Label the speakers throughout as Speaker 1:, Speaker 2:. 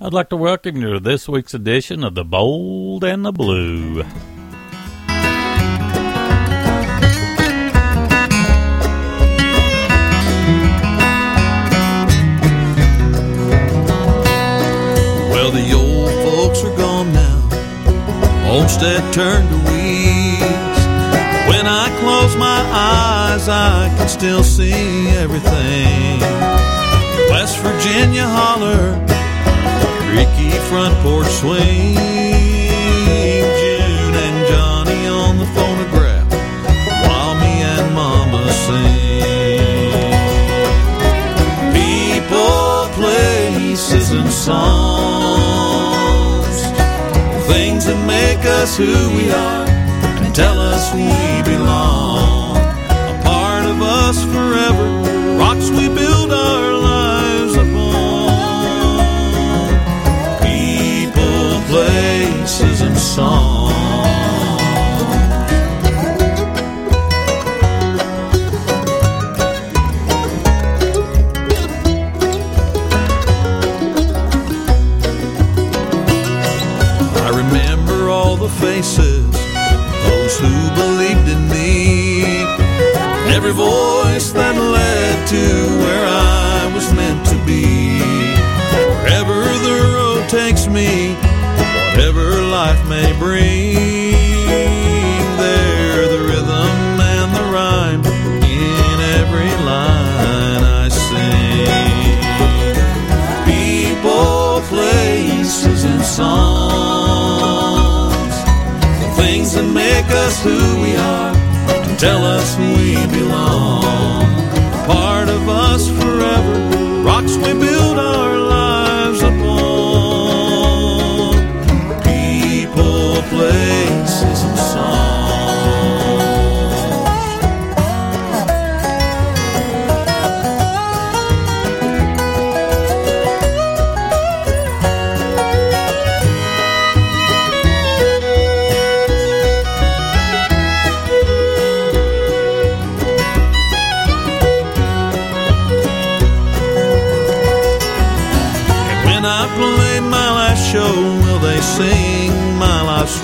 Speaker 1: I'd like to welcome you to this week's edition of The Bold and the Blue.
Speaker 2: Well, the old folks are gone now. Homestead turned to weeds. When I close my eyes, I can still see everything. West Virginia holler, creaky front porch swing. June and Johnny on the phonograph while me and Mama sing. People, places, and songs. Things that make us who we are and tell us we belong. Songs. I remember all the faces, those who believed in me. Every voice that led to where I was meant to be. Wherever the road takes me, life may bring, there the rhythm and the rhyme in every line I sing people, places, and songs. The things that make us who we are, and tell us we belong. Part of us forever, rocks we build our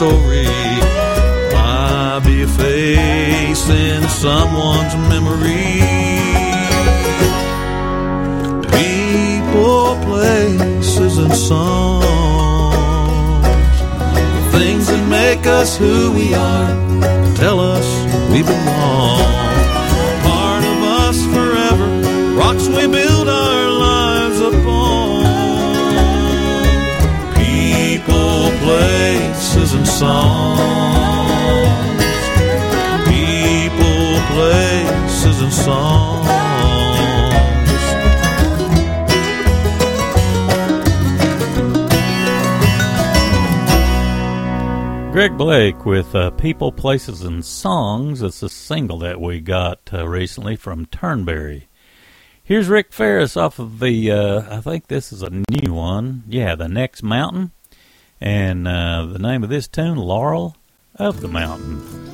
Speaker 2: story? Will be a face in someone's memory? People, places, and songs. The things that make us who we are, tell us we belong. Songs. People, places, and songs.
Speaker 1: Greg Blake with uh, People, Places, and Songs. It's a single that we got uh, recently from Turnberry. Here's Rick Faris off of the, uh, I think this is a new one. Yeah, The Next Mountain. And uh, the name of this tune, Laurel of the Mountain.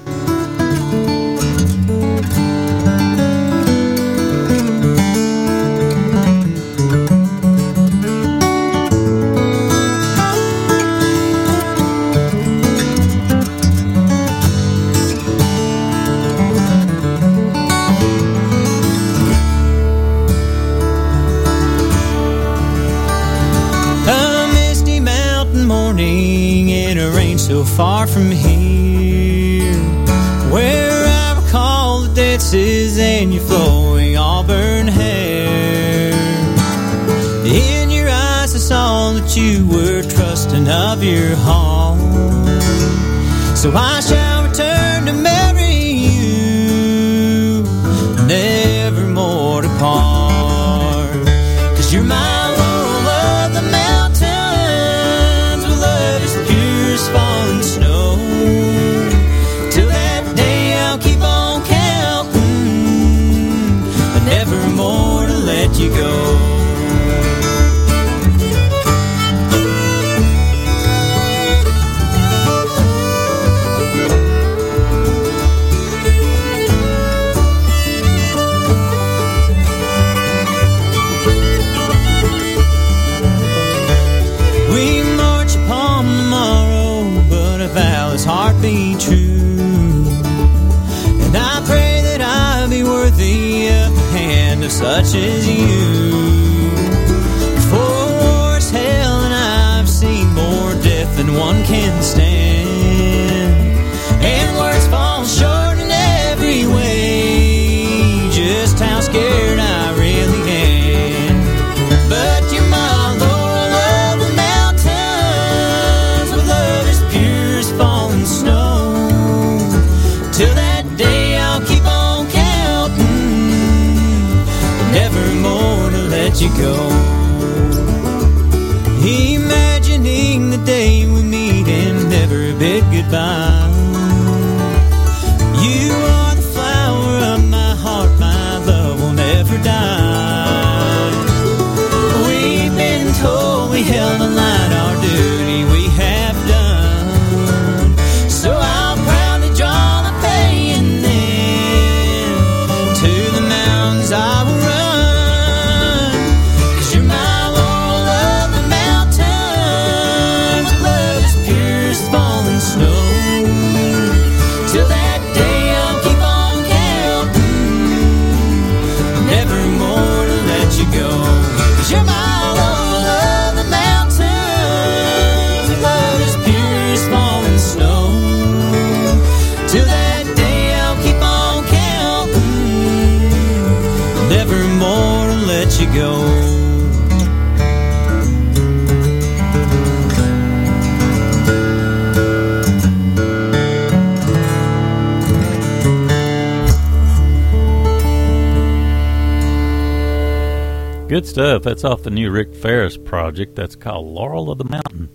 Speaker 1: That's off the new Rick Faris project that's called Laurel of the Mountain.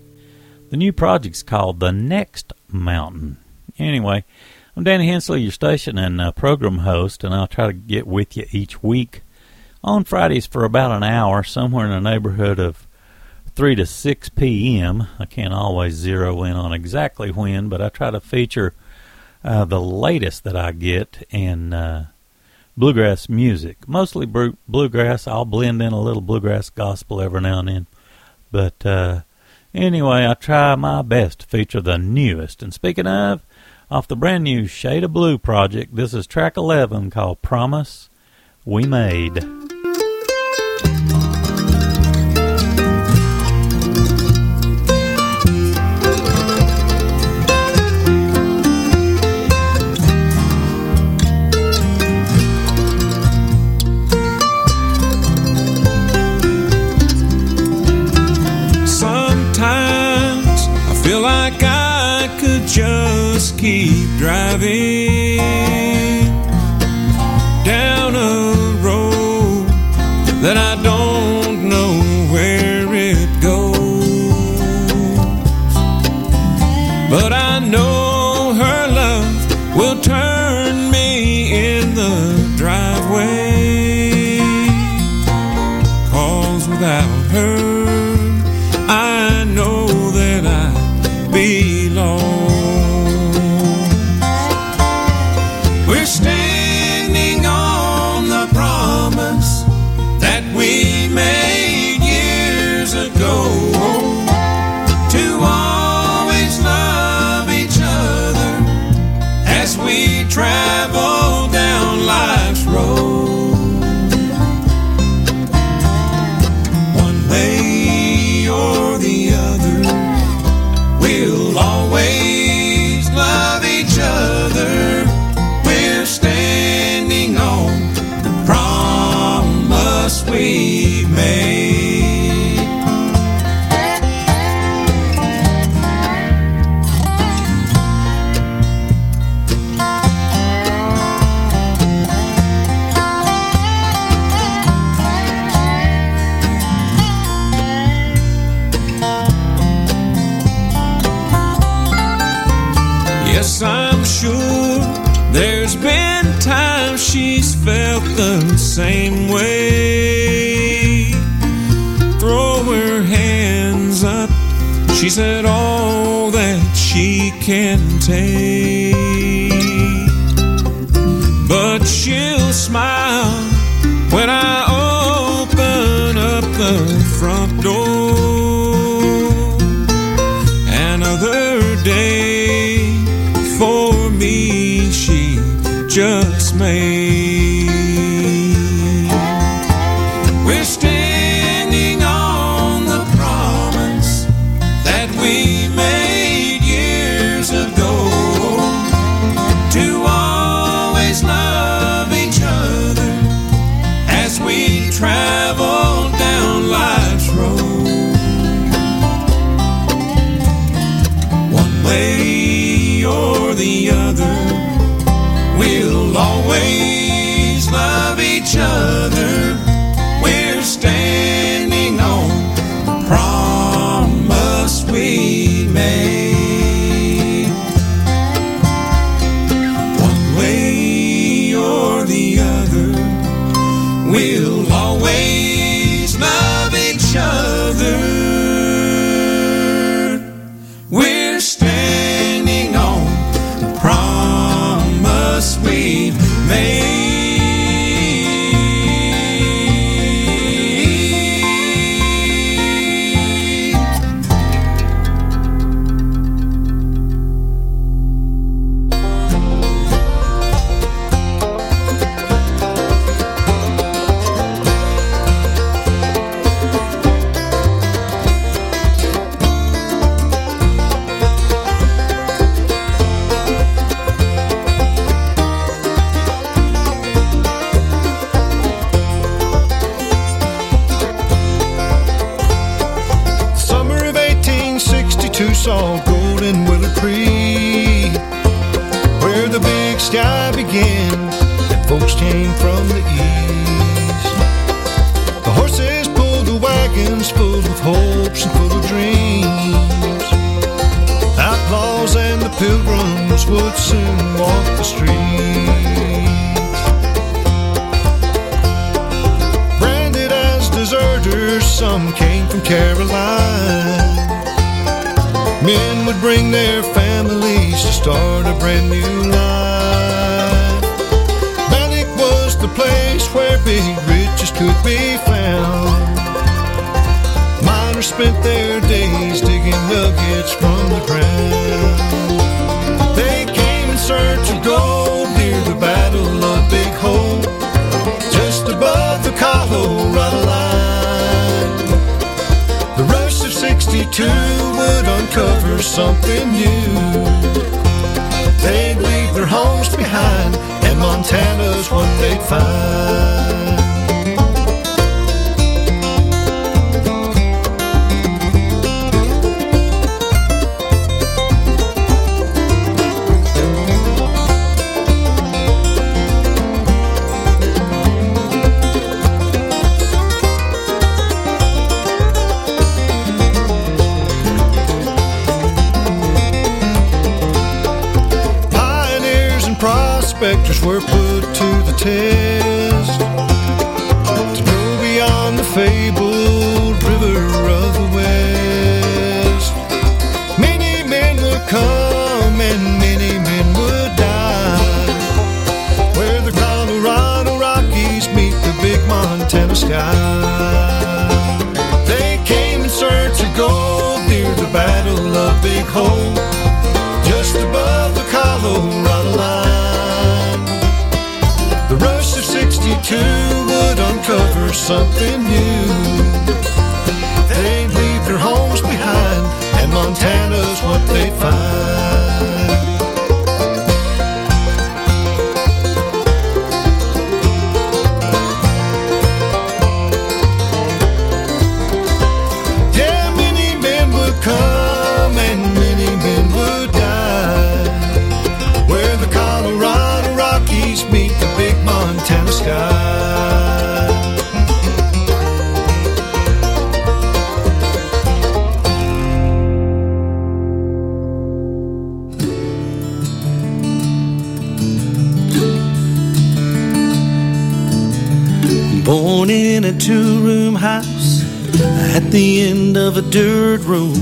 Speaker 1: The new project's called The Next Mountain. Anyway, I'm Danny Hensley, your station and uh, program host, and I'll try to get with you each week on Fridays for about an hour, somewhere in the neighborhood of 3 to 6 p.m. I can't always zero in on exactly when, but I try to feature uh, the latest that I get and bluegrass music, mostly bluegrass. I'll blend in a little bluegrass gospel every now and then. But uh, anyway, I try my best to feature the newest. And speaking of, off the brand new Shade of Blue project, this is track 11 called Promise We Made.
Speaker 3: free. take
Speaker 4: and Montana's what they'd find.
Speaker 2: Born in a two room house at the end of a dirt room.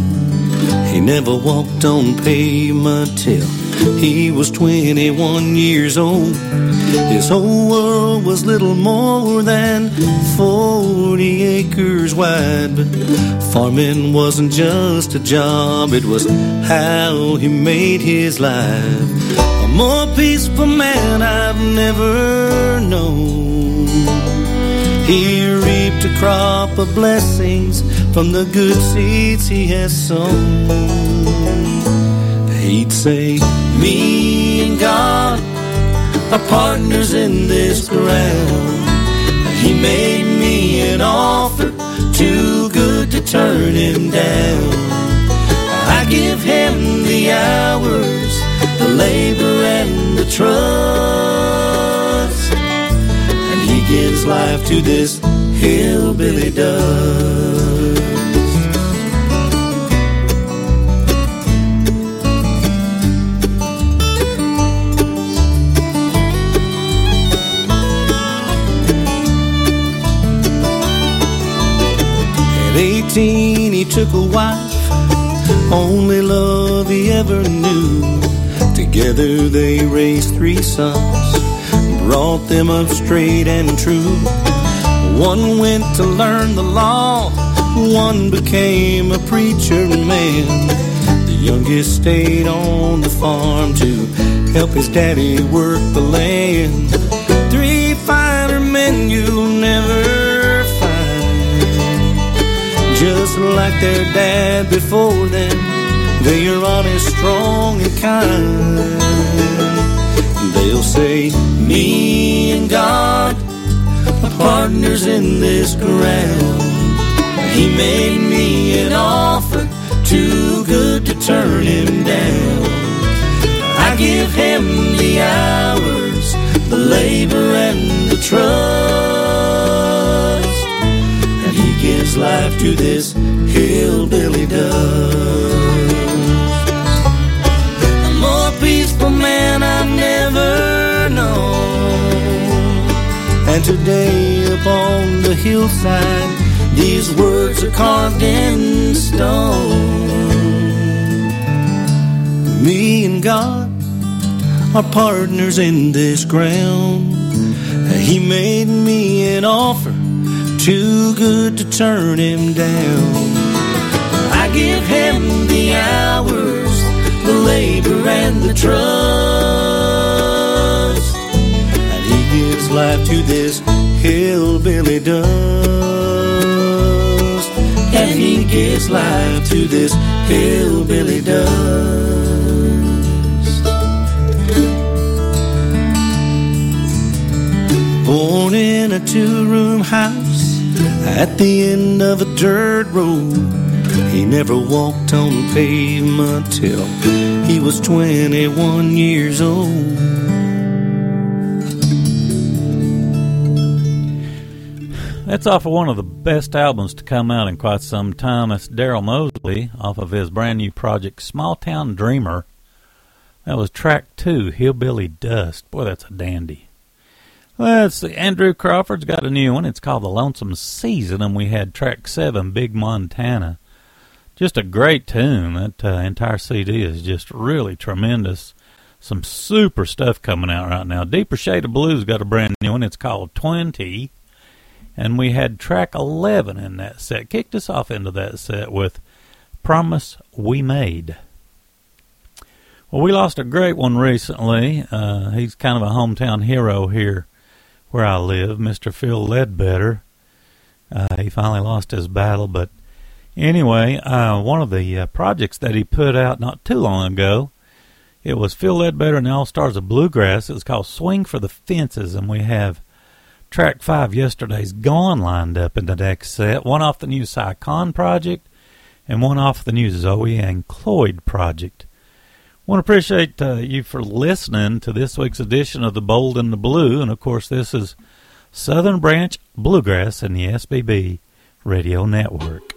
Speaker 2: He never walked on pavement till
Speaker 5: he was 21 years old. His whole world was little more than 40 acres wide. But farming wasn't just a job, it was how he made his life. A more peaceful man I've never known. He reaped a crop of blessings from the good seeds he has sown. He'd say, Me and God are partners in this ground. He made me an offer too good to turn him down. I give him the hours, the labor, and the trust. Gives life to this hillbilly dust. At 18, he took a wife, only love he ever knew. Together they raised three sons, brought them up straight and true. One went to learn the law, one became a preacher man. The youngest stayed on the farm to help his daddy work the land. Three finer men you'll never find. Just like their dad before them, they are honest, strong, and kind. They'll say, Me and God are partners in this ground. He made me an offer too good to turn him down. I give him the hours, the labor, and the trust. And he gives life to this hillbilly dust. And today upon the hillside, these words are carved in stone. Me and God are partners in this ground. He made me an offer too good to turn him down. I give him the hours, the labor, and the trust. Life to this hillbilly dust. And he gives life to this hillbilly dust. Born in a two room house at the end of a dirt road. He never walked on pavement till he was 21 years old.
Speaker 1: That's off of one of the best albums to come out in quite some time. That's Daryl Mosley off of his brand new project, Small Town Dreamer. That was track two, Hillbilly Dust. Boy, that's a dandy. Let's see. Andrew Crawford's got a new one. It's called The Lonesome Season, and we had track seven, Big Montana. Just a great tune. That uh, entire CD is just really tremendous. Some super stuff coming out right now. Deeper Shade of Blues got a brand new one. It's called 20. And we had track 11 in that set. Kicked us off into that set with Promise We Made. Well, we lost a great one recently. Uh, he's kind of a hometown hero here where I live, Mr. Phil Leadbetter. Uh, he finally lost his battle, but anyway, uh, one of the uh, projects that he put out not too long ago, it was Phil Leadbetter and the All Stars of Bluegrass. It was called Swing for the Fences, and we have track five yesterday's Gone lined up in the next set. One off the new Kahn project, and one off the new Zoe and Cloyd project. Want to appreciate uh, you for listening to this week's edition of the Bold and the Blue, and of course, this is Southern Branch Bluegrass and the SBB Radio Network.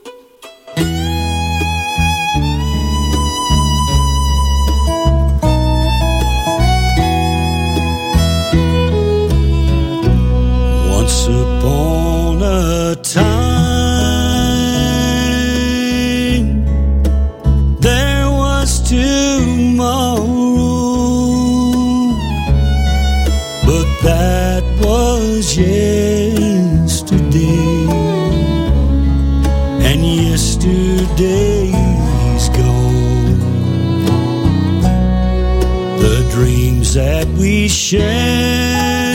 Speaker 3: days go.
Speaker 6: The dreams that we shared.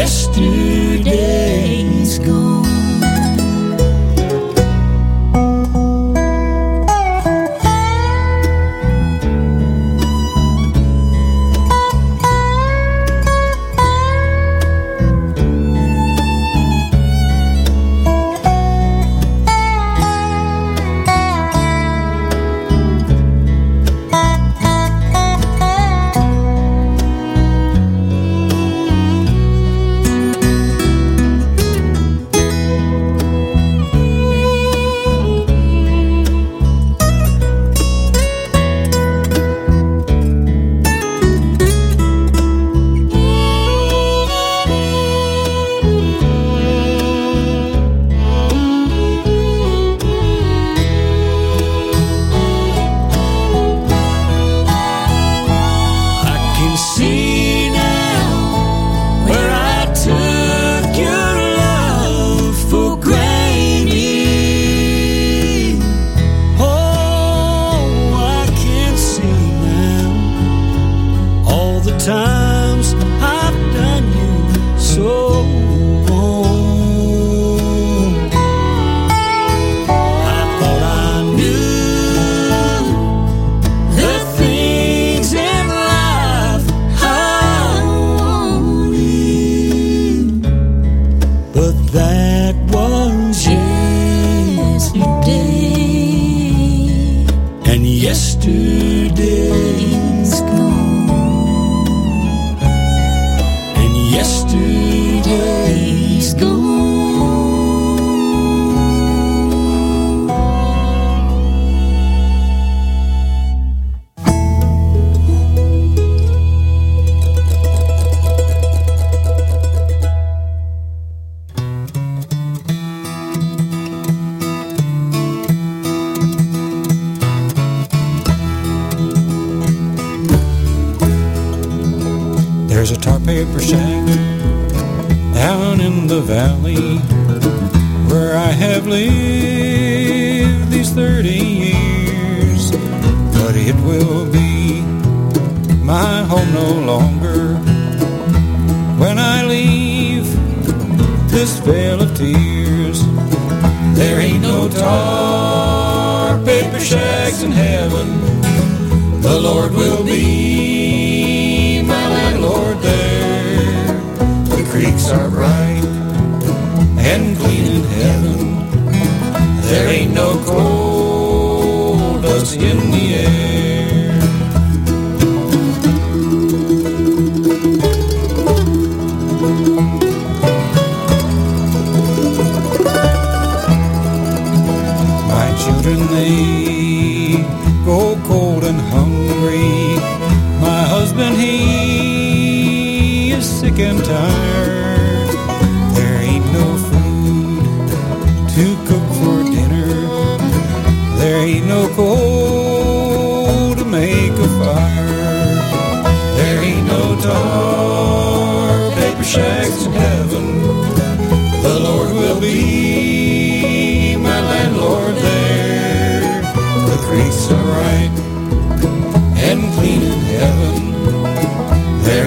Speaker 3: And yesterday's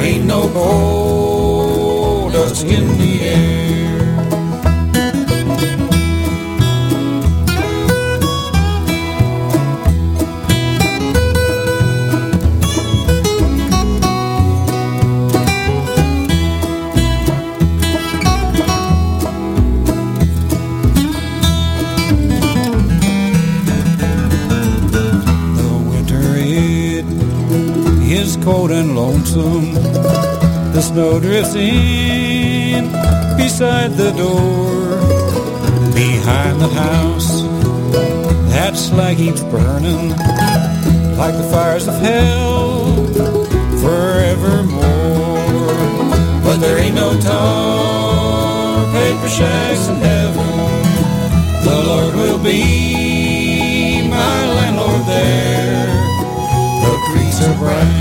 Speaker 7: ain't no coal dust in the air.
Speaker 3: Cold and lonesome. Snow drifts in beside the door. Behind the house, that slag keeps burning like the fires of hell forevermore. But there ain't no tar paper shacks in heaven. The Lord will be my landlord there. The creeks are bright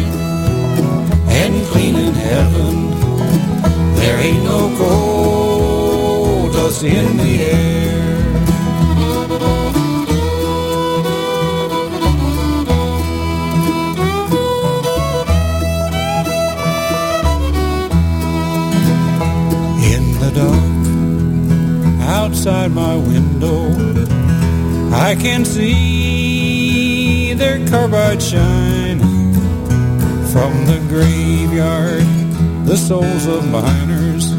Speaker 3: ain't no coal dust in the air. In the dark, outside my window, I can see their carbide shine from the graveyard. The souls of miners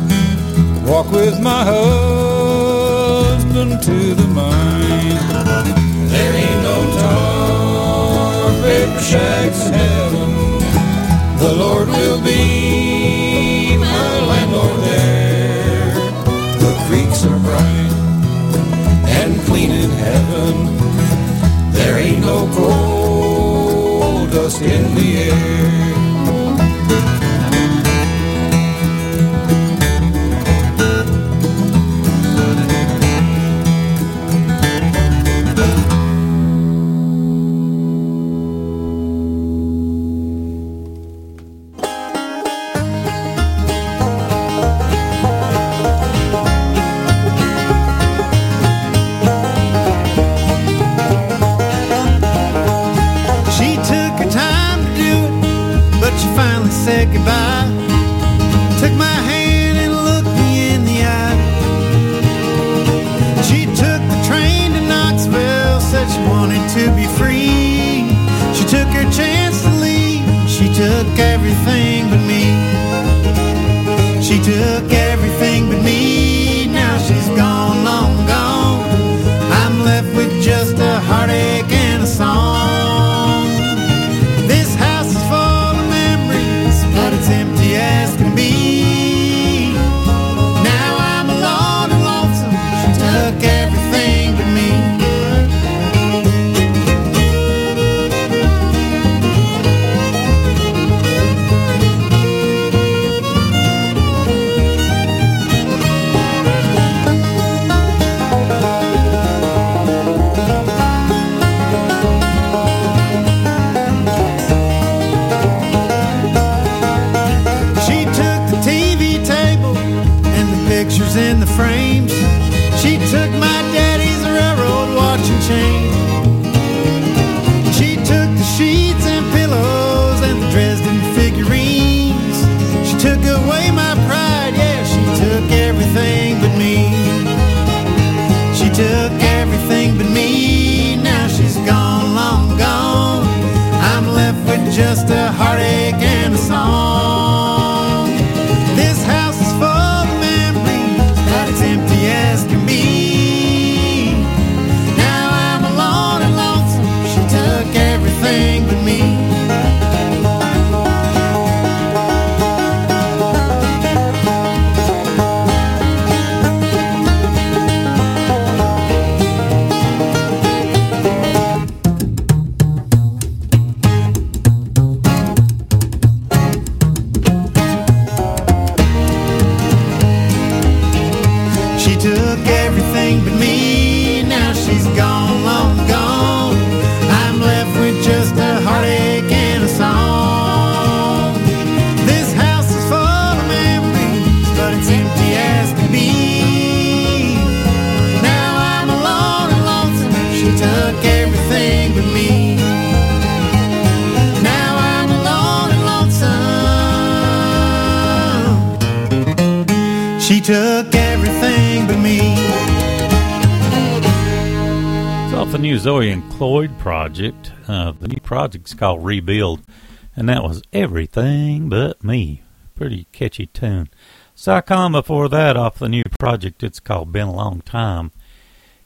Speaker 3: walk with my husband to the mine. There ain't no tar paper shacks in heaven. The Lord will be my landlord there. The creeks are bright and clean in heaven. There ain't no coal dust in the
Speaker 8: project's called Rebuild, and that was Everything But Me. Pretty catchy tune. Psychon before that off the new project. It's called Been a Long Time.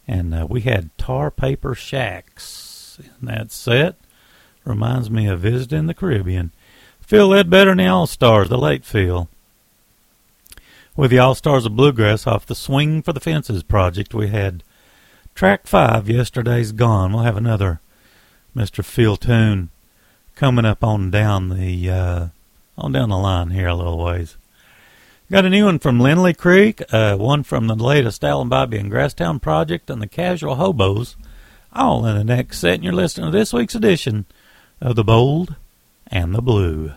Speaker 8: And uh, we had Tar Paper Shacks in that set. Reminds me of visiting the Caribbean. Phil Leadbetter and the All Stars, the late Phil. With the All Stars of Bluegrass off the Swing for the Fences project, we had track five, Yesterday's Gone. We'll have another Mr. Phil Toon, coming up on down the uh, on down the line here a little ways. Got a new one from Lindley Creek, uh, one from the latest Alan Bibey and Grasstowne Project, and the Casual Hobos, all in the next set. And you're listening to this week's edition of The Bold and the Blue.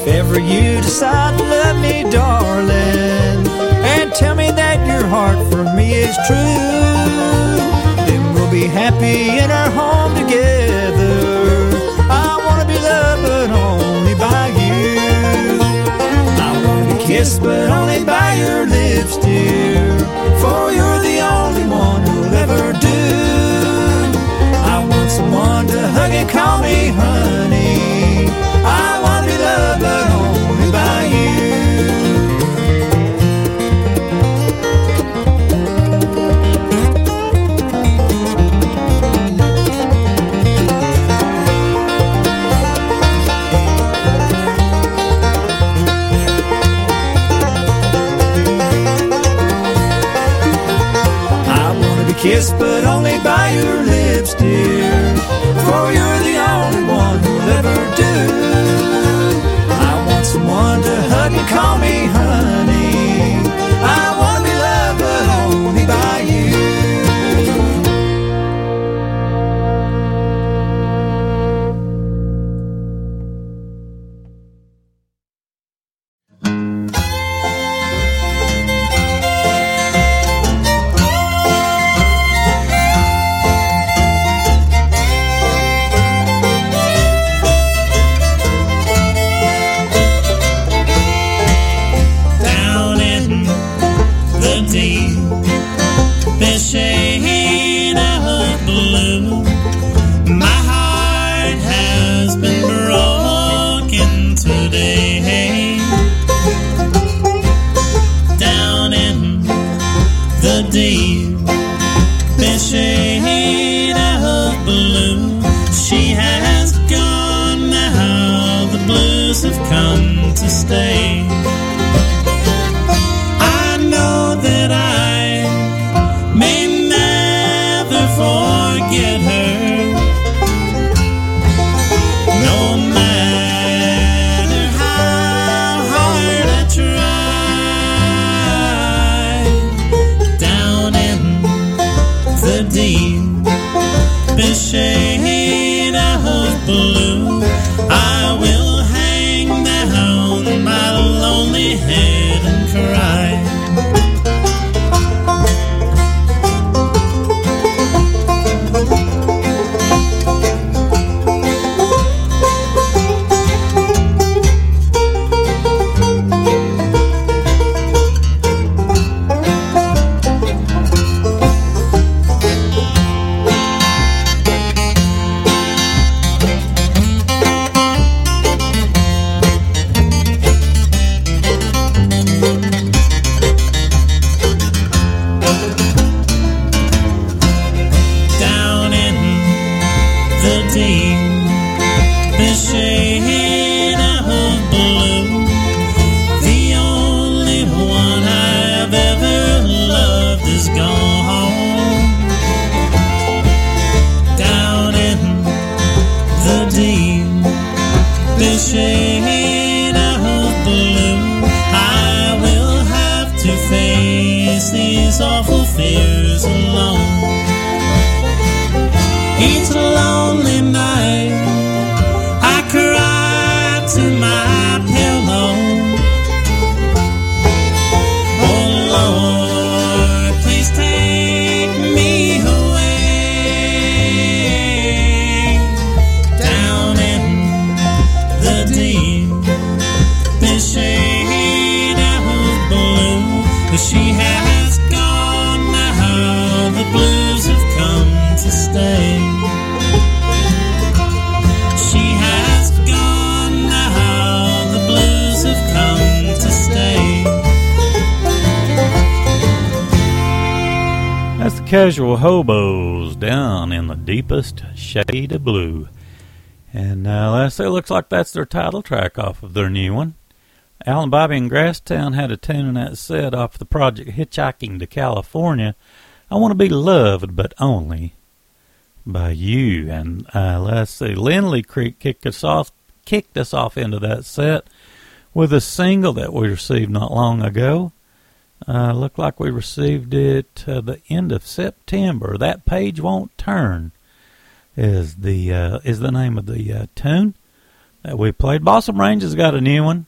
Speaker 9: if ever you decide to love me, darling, and tell me that your heart for me is true, then we'll be happy in our home together. I want to be loved, but only by you. I want to kiss, but only by your lips, dear, for you're the only one who'll ever do I want someone to hug and call me honey. I want kissed, but only by your lips, dear. For you're the Wonder, hug me, call me honey.
Speaker 6: deep than shade of blue. She has gone now, the blues have come to stay.
Speaker 1: Casual hobos down in the deepest shade of blue. And uh, last say, looks like that's their title track off of their new one. Alan Bibey and Grasstowne had a tune in that set off the project Hitchhiking to California. I want to be loved, but only by you. And uh, let's see, Lindley Creek kicked us off, kicked us off into that set with a single that we received not long ago. Uh, like we received it uh, the end of September. That page won't turn is the uh, is the name of the uh, tune that we played. Balsam Range has got a new one.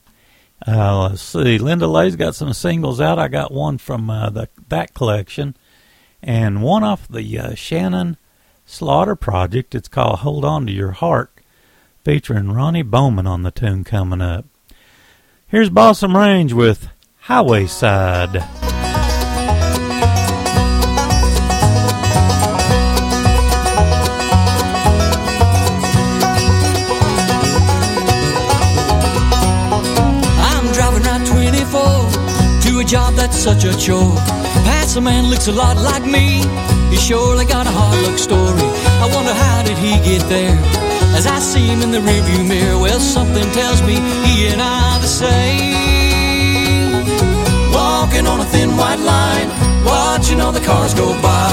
Speaker 1: Uh, let's see, Linda Lay's got some singles out. I got one from uh, the that collection, and one off the Shannon Slaughter project. It's called "Hold On to Your Heart," featuring Ronnie Bowman on the tune coming up. Here's Balsam Range with Highway Side.
Speaker 6: I'm driving Route 24 to a job that's such a chore. Past a man looks a lot like me. He surely got a hard luck story. I wonder how did he get there? As I see him in the rearview mirror, well, something tells me he and I are the same. Walking on a thin white line, watching all the cars go by,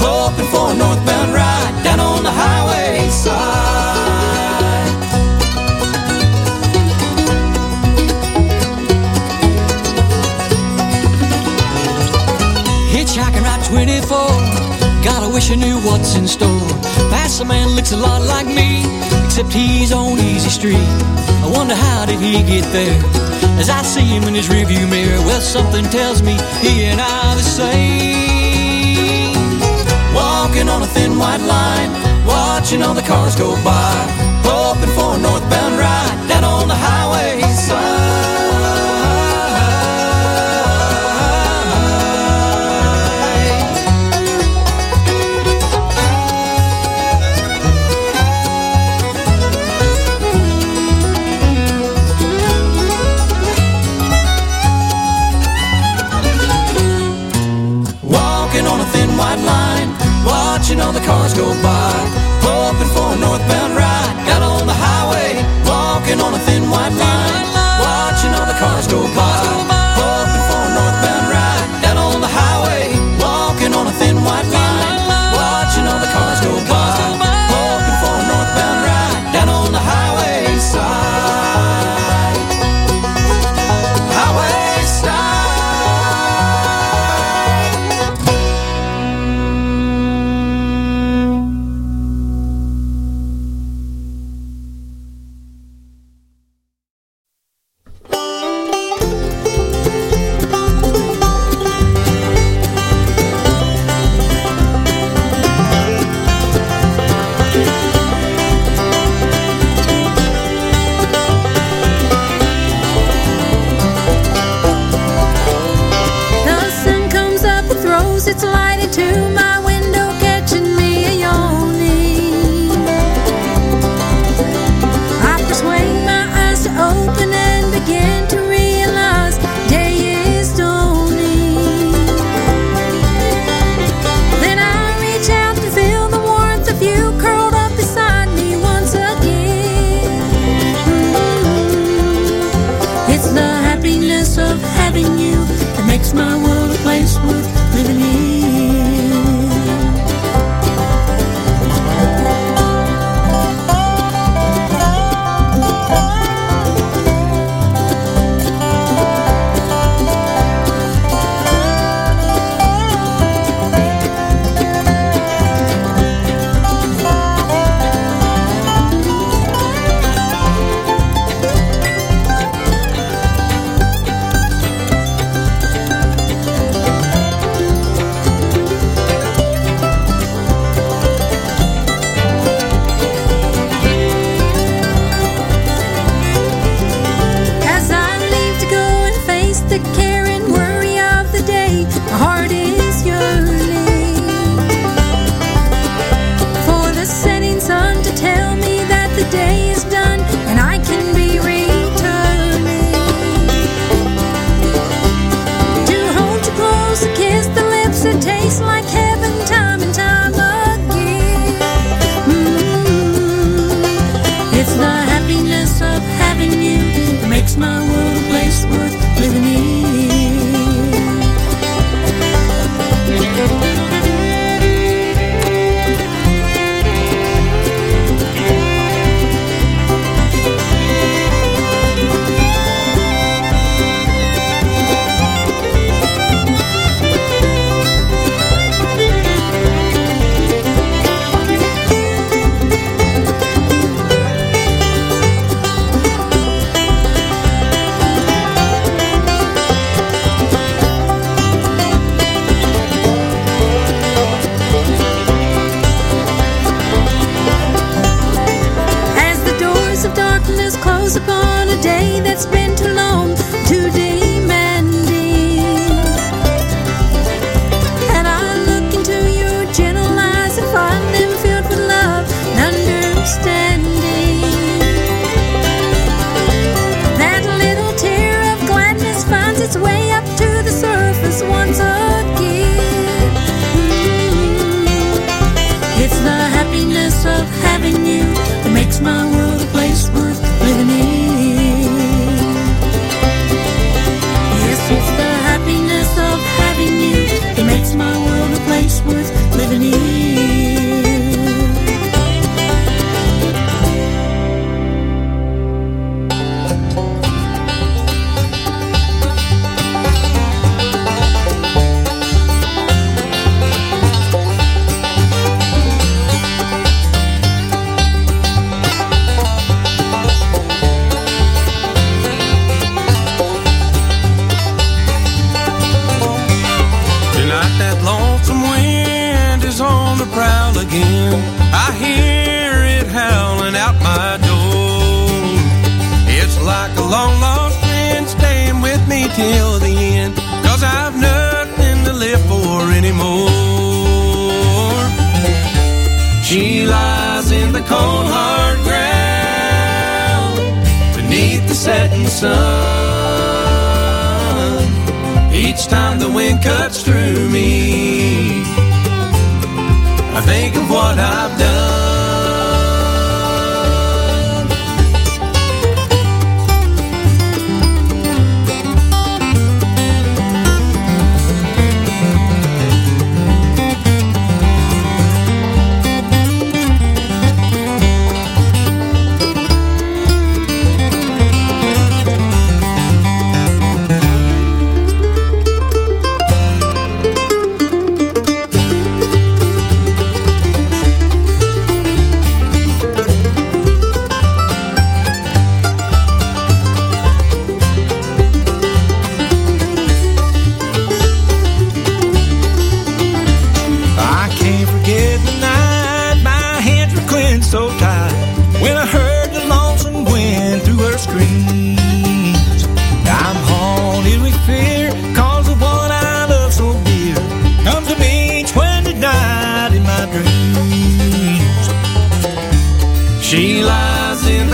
Speaker 6: hoping for a northbound ride down on the highway side. Hitchhiking Route 24. Gotta wish I knew what's in store. Past a man looks a lot like me, except he's on Easy Street. I wonder how did he get there? As I see him in his rearview mirror, well, something tells me he and I are the same. Walking on a thin white line, watching all the cars go by, hoping for a northbound ride down on the highway go by, hoping for a northbound ride. Got on the highway, walking on a thin white line, watching all the cars go by,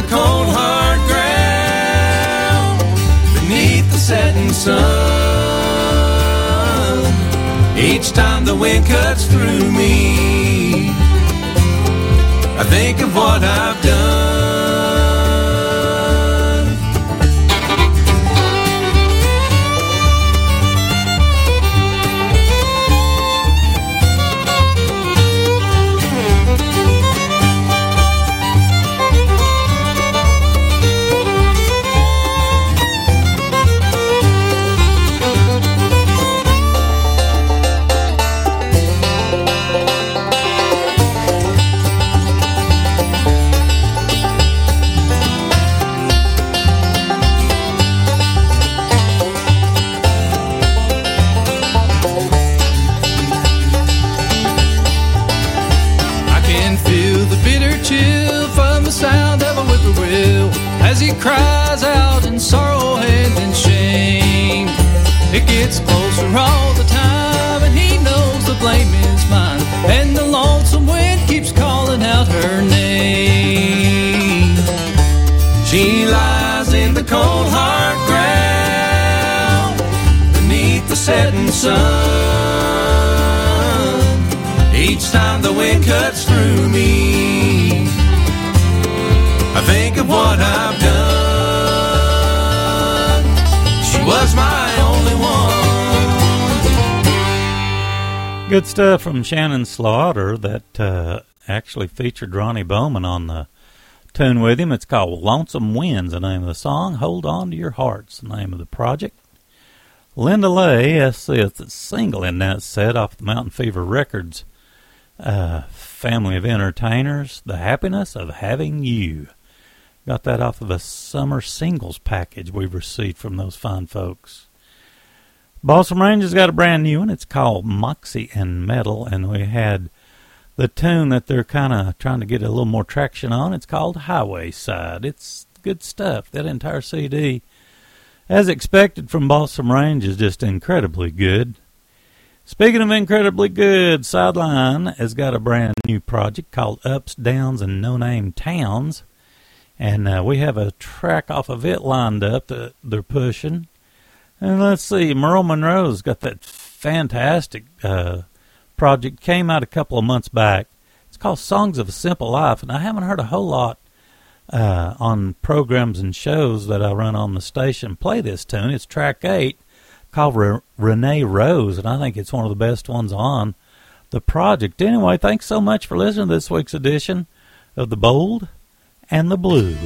Speaker 10: cold hard ground beneath the setting sun. Each time the wind cuts through me, I think of what I've done. Sun. Each time the wind cuts through me, I think of what I've done. She was my only one.
Speaker 1: Good stuff from Shannon Slaughter that uh, actually featured Ronnie Bowman on the tune with him. It's called Lonesome Winds, the name of the song. Hold On to Your Hearts, the name of the project. Linda Lay, that's the single in that set off the Mountain Fever Records uh, family of entertainers, The Happiness of Having You. Got that off of a summer singles package we've received from those fine folks. Balsam Range has got a brand new one. It's called Moxie and Metal, and we had the tune that they're kind of trying to get a little more traction on. It's called Highway Side. It's good stuff. That entire CD, as expected from Balsam Range, is just incredibly good. Speaking of incredibly good, Sideline has got a brand new project called Ups, Downs, and No Name Towns. And uh, we have a track off of it lined up that they're pushing. And let's see, Merle Monroe's got that fantastic uh, project. Came out a couple of months back. It's called Songs of a Simple Life, and I haven't heard a whole lot uh, on programs and shows that I run on the station play this tune. It's track eight, called Re- Renee Rose, and I think it's one of the best ones on the project. Anyway, thanks so much for listening to this week's edition of The Bold and the Blue.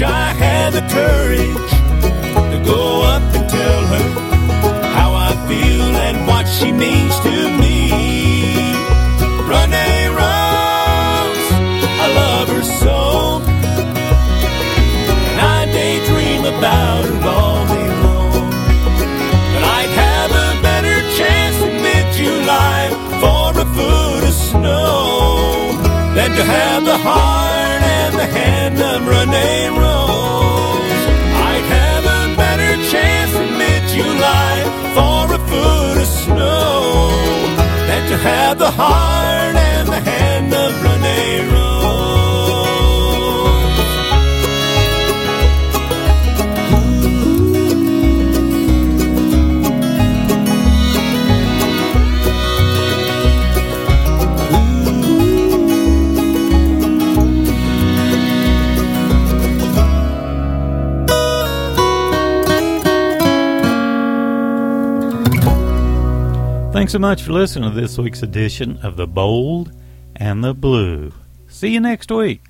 Speaker 2: Wish I had the courage to go up and tell her how I feel and what she means to me. Renee Rose, I love her so, and I daydream about her all day long. But I'd have a better chance in mid-July for a foot of snow than to have the heart and the hand of Renee Rose. I'd have a better chance in mid-July for a foot of snow than to have the heart and the hand of Renee Rose.
Speaker 1: Thanks so much for listening to this week's edition of The Bold and the Blue. See you next week.